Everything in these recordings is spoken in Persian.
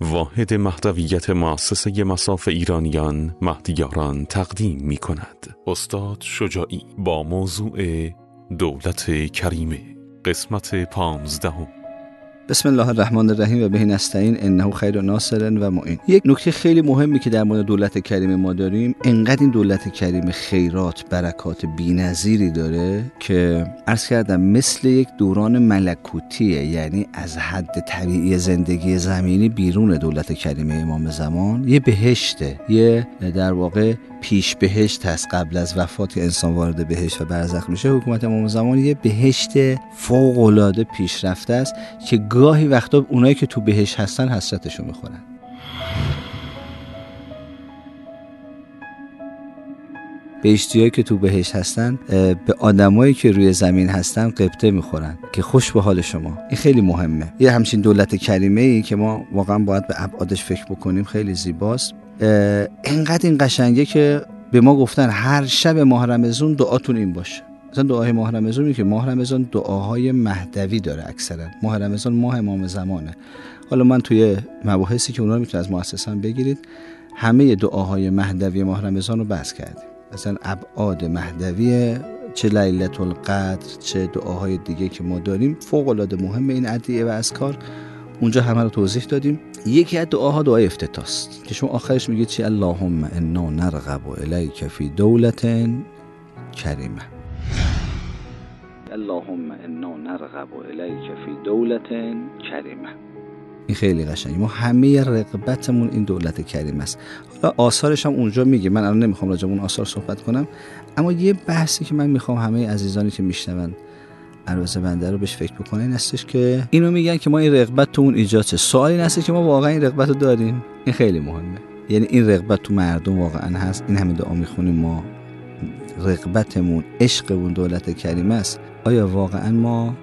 واحد مهدویت مؤسسه مساف ایرانیان مهدیاران تقدیم می کند استاد شجاعی با موضوع دولت کریمه قسمت پانزدهم. بسم الله الرحمن الرحیم و به نستعین انه خیر ناصر و معین یک نکته خیلی مهمی که در مورد دولت کریم ما داریم انقدر این دولت کریم خیرات برکات بی‌نظیری داره که عرض کردم مثل یک دوران ملکوتیه یعنی از حد طبیعی زندگی زمینی بیرون دولت کریم امام زمان. یه بهشته یه در واقع پیش بهشت هست. قبل از وفات انسان وارد بهشت و برزخ میشه حکومت امام زمان یه بهشت فوق العاده پیشرفته است که گاهی وقتا اونایی که تو بهشت هستن حسرتشو می‌خورن. بهشتی که تو بهشت هستن به آدمایی که روی زمین هستن قبطه می‌خورن که خوش به حال شما. این خیلی مهمه. یه همچین دولت کریمه ای که ما واقعا باید به ابعادش فکر بکنیم خیلی زیباست. انقدر این قشنگه که به ما گفتن هر شب ماه رمزون دعاتون این باشه. مثلا دعای ماه رمضان که ماه رمضان دعاهای مهدوی داره اکثرا. ماه رمضان ماه امام زمانه. حالا من توی مباحثی که اونا رو می‌تونید از مؤسسان بگیرید همه دعاهای مهدوی ماه رمضان رو بحث کردیم. مثلا ابعاد مهدوی چه لیلت القدر چه دعاهای دیگه که ما داریم. فوق العاده مهم این ادعیه و اذکار. اونجا همه رو توضیح دادیم. یکی از دعاها دعای افتتاست که شما آخرش میگید چی؟ اللهم انا نرغب الیک فی دولت کریمه. اللهم انا نرغب الیک فی دولت کریمه این خیلی قشنگه ما همه رغبتمون این دولت کریم است. حالا آثارش هم اونجا میگه. من الان نمی‌خوام راجع اون آثار صحبت کنم. اما یه بحثی که من می‌خوام همه عزیزانی که میشنون عرض بنده رو بهش فکر بکنه این هستش که اینو میگن که ما این رغبت تو اون ایجاد چه سوالی این که ما واقعا این رغبت رو داریم. این خیلی مهمه. یعنی این رغبت تو مردم واقعا هست. این همه دعا می‌خونیم ما. رغبتمون عشقمون دولت کریم است. آیا واقعا ما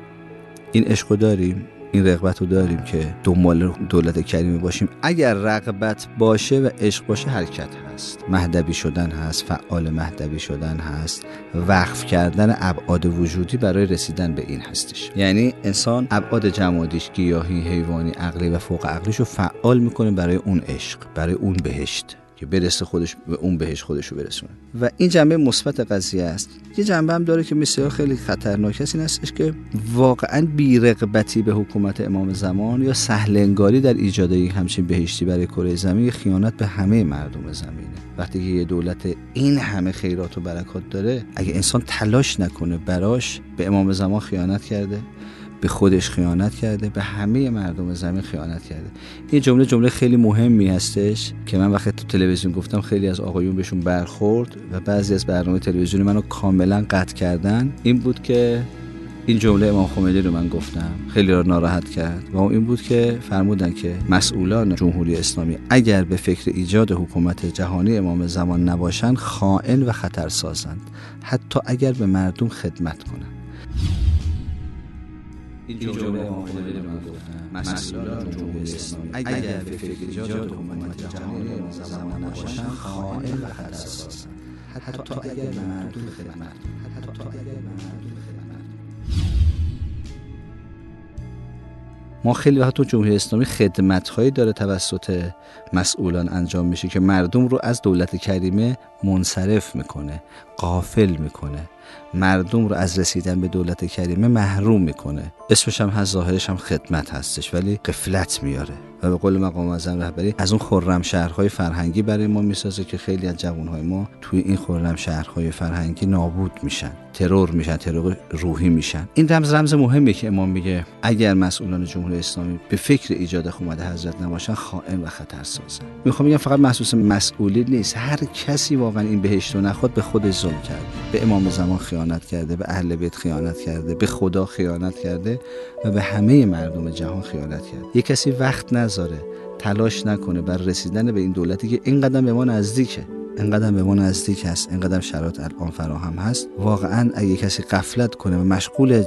این عشق داریم این رغبت رو داریم که دنبال دولت کریمه باشیم؟ اگر رغبت باشه و عشق باشه حرکت هست. مهدبی شدن هست فعال مهدبی شدن هست. وقف کردن ابعاد وجودی برای رسیدن به این هستش. یعنی انسان ابعاد جمادیش گیاهی حیوانی عقلی و فوق عقلیش رو فعال می‌کنه برای اون عشق برای اون بهشت. که برسه خودش به اون بهش خودش رو برسونه. و این جنبه مثبت قضیه است. یه جنبه هم داره که مثلا خیلی خطرناک است این هستش که واقعا بیرغبتی به حکومت امام زمان یا سهلنگاری در ایجاد همچین بهشتی برای کره زمین خیانت به همه مردم زمینه. وقتی که یه دولت این همه خیرات و برکات داره اگه انسان تلاش نکنه براش به امام زمان خیانت کرده به خودش خیانت کرده به همه مردم زمین خیانت کرده. این جمله جمله خیلی مهمی هستش که من وقتی تو تلویزیون گفتم خیلی از آقایون بهشون برخورد و بعضی از برنامه تلویزیونی منو کاملا قطع کردن. این بود که این جمله امام خمینی رو من گفتم. خیلی را ناراحت کرد. و این بود که فرمودن که مسئولان جمهوری اسلامی اگر به فکر ایجاد حکومت جهانی امام زمان نباشند خائن و خطرسازند. حتی اگر به مردم خدمت کنند. این جمله معامله من گفتم مسئولان جمهوری اسلامی. اگر به فکر ایجاد حکومت جهانی زمان نباشند خائن و خطرسازند حتی اگر به مردم خدمت. حتی اگر به مردم خدمت. ما خیلی وقت تو جمهوری اسلامی خدمت هایی داره توسط مسئولان انجام میشه که مردم رو از دولت کریمه منصرف می‌کنه قافل می‌کنه. مردم رو از رسیدن به دولت کریمه محروم می‌کنه. اسمش هم هست ظاهرش هم خدمت هستش ولی قفلت میاره. و به قول مقام اعظم رهبری از اون خرم شهرهای فرهنگی برای ما می‌سازه که خیلی از جوانهای ما توی این خرم شهرهای فرهنگی نابود میشن. ترور میشن ترور روحی میشن. این رمز رمز مهمی که امام میگه اگر مسئولان جمهوری اسلامی به فکر ایجاد حکومت حضرت نباشن خائن و خطر سازن می‌خوام بگم فقط محسوس مسئولی نیست. هر کسی واقعا این بهشت رو نخواد به خودش ظلم کرده به امام زمان خیانت کرده به اهل بیت خیانت کرده به خدا خیانت کرده و به همه مردم جهان خیانت کرده. یه کسی وقت نذاره تلاش نکنه بر رسیدن به این دولتی که اینقدر به ما نزدیکه. اینقدر به ما نزدیک هست اینقدر شرایط الان فراهم هست. واقعا اگه کسی قفلت کنه و مشغول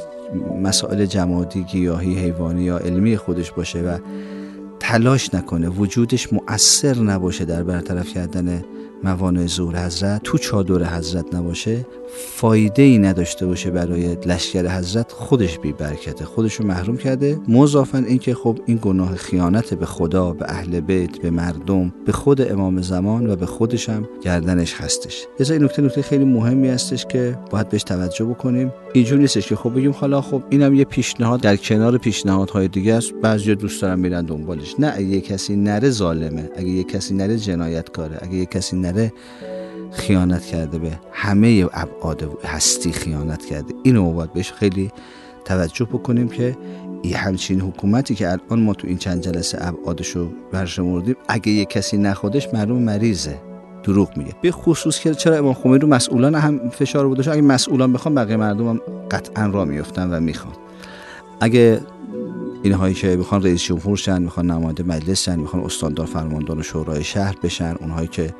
مسائل جمادی گیاهی حیوانی یا علمی خودش باشه و تلاش نکنه وجودش مؤثر نباشه در برطرف کردن موانع زور حضرت تو چادر حضرت نباشه فایده ای نداشته باشه برای لشکر حضرت خودش بی برکته خودش رو محروم کرده. مضافا اینکه خب این گناه خیانت به خدا به اهل بیت به مردم به خود امام زمان و به خودش هم گردنش هستش. لذا این نکته نکته خیلی مهمی هستش که باید بهش توجه بکنیم. اینجور نیستش که خب بگیم حالا خب اینم یه پیشنهاد در کنار پیشنهادهای دیگه است. بعضی دوست دارن میرن دنبالش. نه اگه کسی نره ظالمه. اگه یه کسی نره جنایتکاره. اگه یه کسی نره خیانت کرده به همه ابعاد هستی خیانت کرده. اینو باید بهش خیلی توجه بکنیم که این همچین حکومتی که الان ما تو این چند جلسه ابعادش رو برشمردیم اگه یه کسی نخودش معلوم مریضه. دروغ میگه. به خصوص که چرا امام خمینی رو مسئولان هم فشار بوده اگه مسئولان بخوام بقیه مردم هم قطعا را میفتن و می‌خوان. اگه اینهایی که می‌خوان رئیس جمهور شن می‌خوان نماینده مجلس شن می‌خوان استاندار فرماندار شورای شهر بشن اونهایی که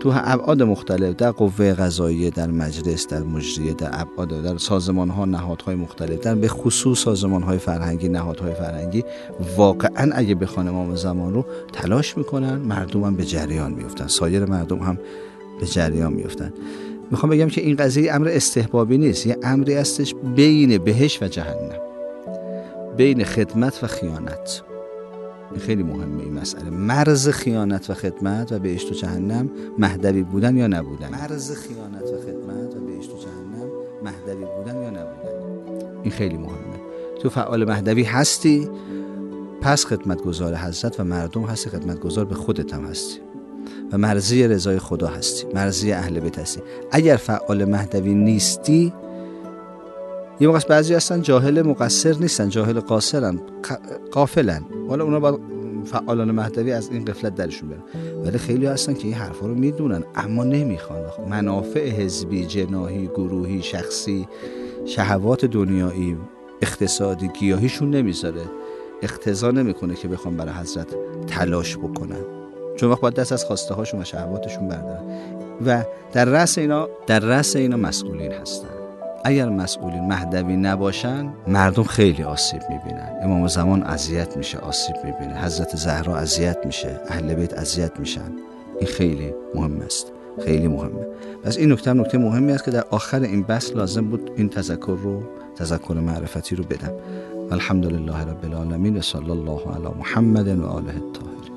تو ابعاد مختلف در قوه قضاییه در مجلس در مجریه در ابعاد در سازمان ها نهادهای مختلف در به خصوص سازمان های فرهنگی نهادهای فرهنگی واقعا اگه بخوان امام زمان رو تلاش می‌کنن مردم هم به جریان میفتن سایر مردم هم به جریان میفتن می‌خوام بگم که این قضیه امر استحبابی نیست یه امری هستش بین بهش و جهنم بین خدمت و خیانت. خیلی مهمه این مسئله. مرز خیانت و خدمت و بهشت و جهنم مهدوی بودن یا نبودن؟ مرز خیانت و خدمت و بهشت و جهنم مهدوی بودن یا نبودن؟ این خیلی مهمه. تو فعال مهدوی هستی پس خدمتگزار حضرت و مردم هستی خدمتگزار به خودت هم هستی. و مرزی رضای خدا هستی مرزی اهل بیت هستی. اگر فعال مهدوی نیستی یه موقع بعضی هستن جاهل مقصر نیستن جاهل قاصرن قافلن. حالا اونا با فعالان مهدوی از این قفلت درشون برن. ولی خیلی هستن که این حرفا رو می‌دونن اما نمی‌خوان. منافع حزبی جناهی گروهی شخصی شهوات دنیایی اقتصادی گیاهیشون نمی‌ذاره. اقتضا نمی‌کنه که بخوام برای حضرت تلاش بکنن. چون وقت باید دست از خواسته هاشون و شهواتشون بردارن. و در رأس اینا در رأس اینا مسئولین هستن. اگر مسئولین مهدوی نباشن مردم خیلی آسیب می‌بینن. امام زمان اذیت میشه آسیب می‌بینه. حضرت زهرا اذیت میشه اهل بیت اذیت میشن. این خیلی مهم است. خیلی مهمه. پس این نکته نکته مهمی است که در آخر این بحث لازم بود این تذکر رو تذکر معرفتی رو بدم. الحمدلله رب العالمین و صلی الله علی محمد و آله الطاهرین.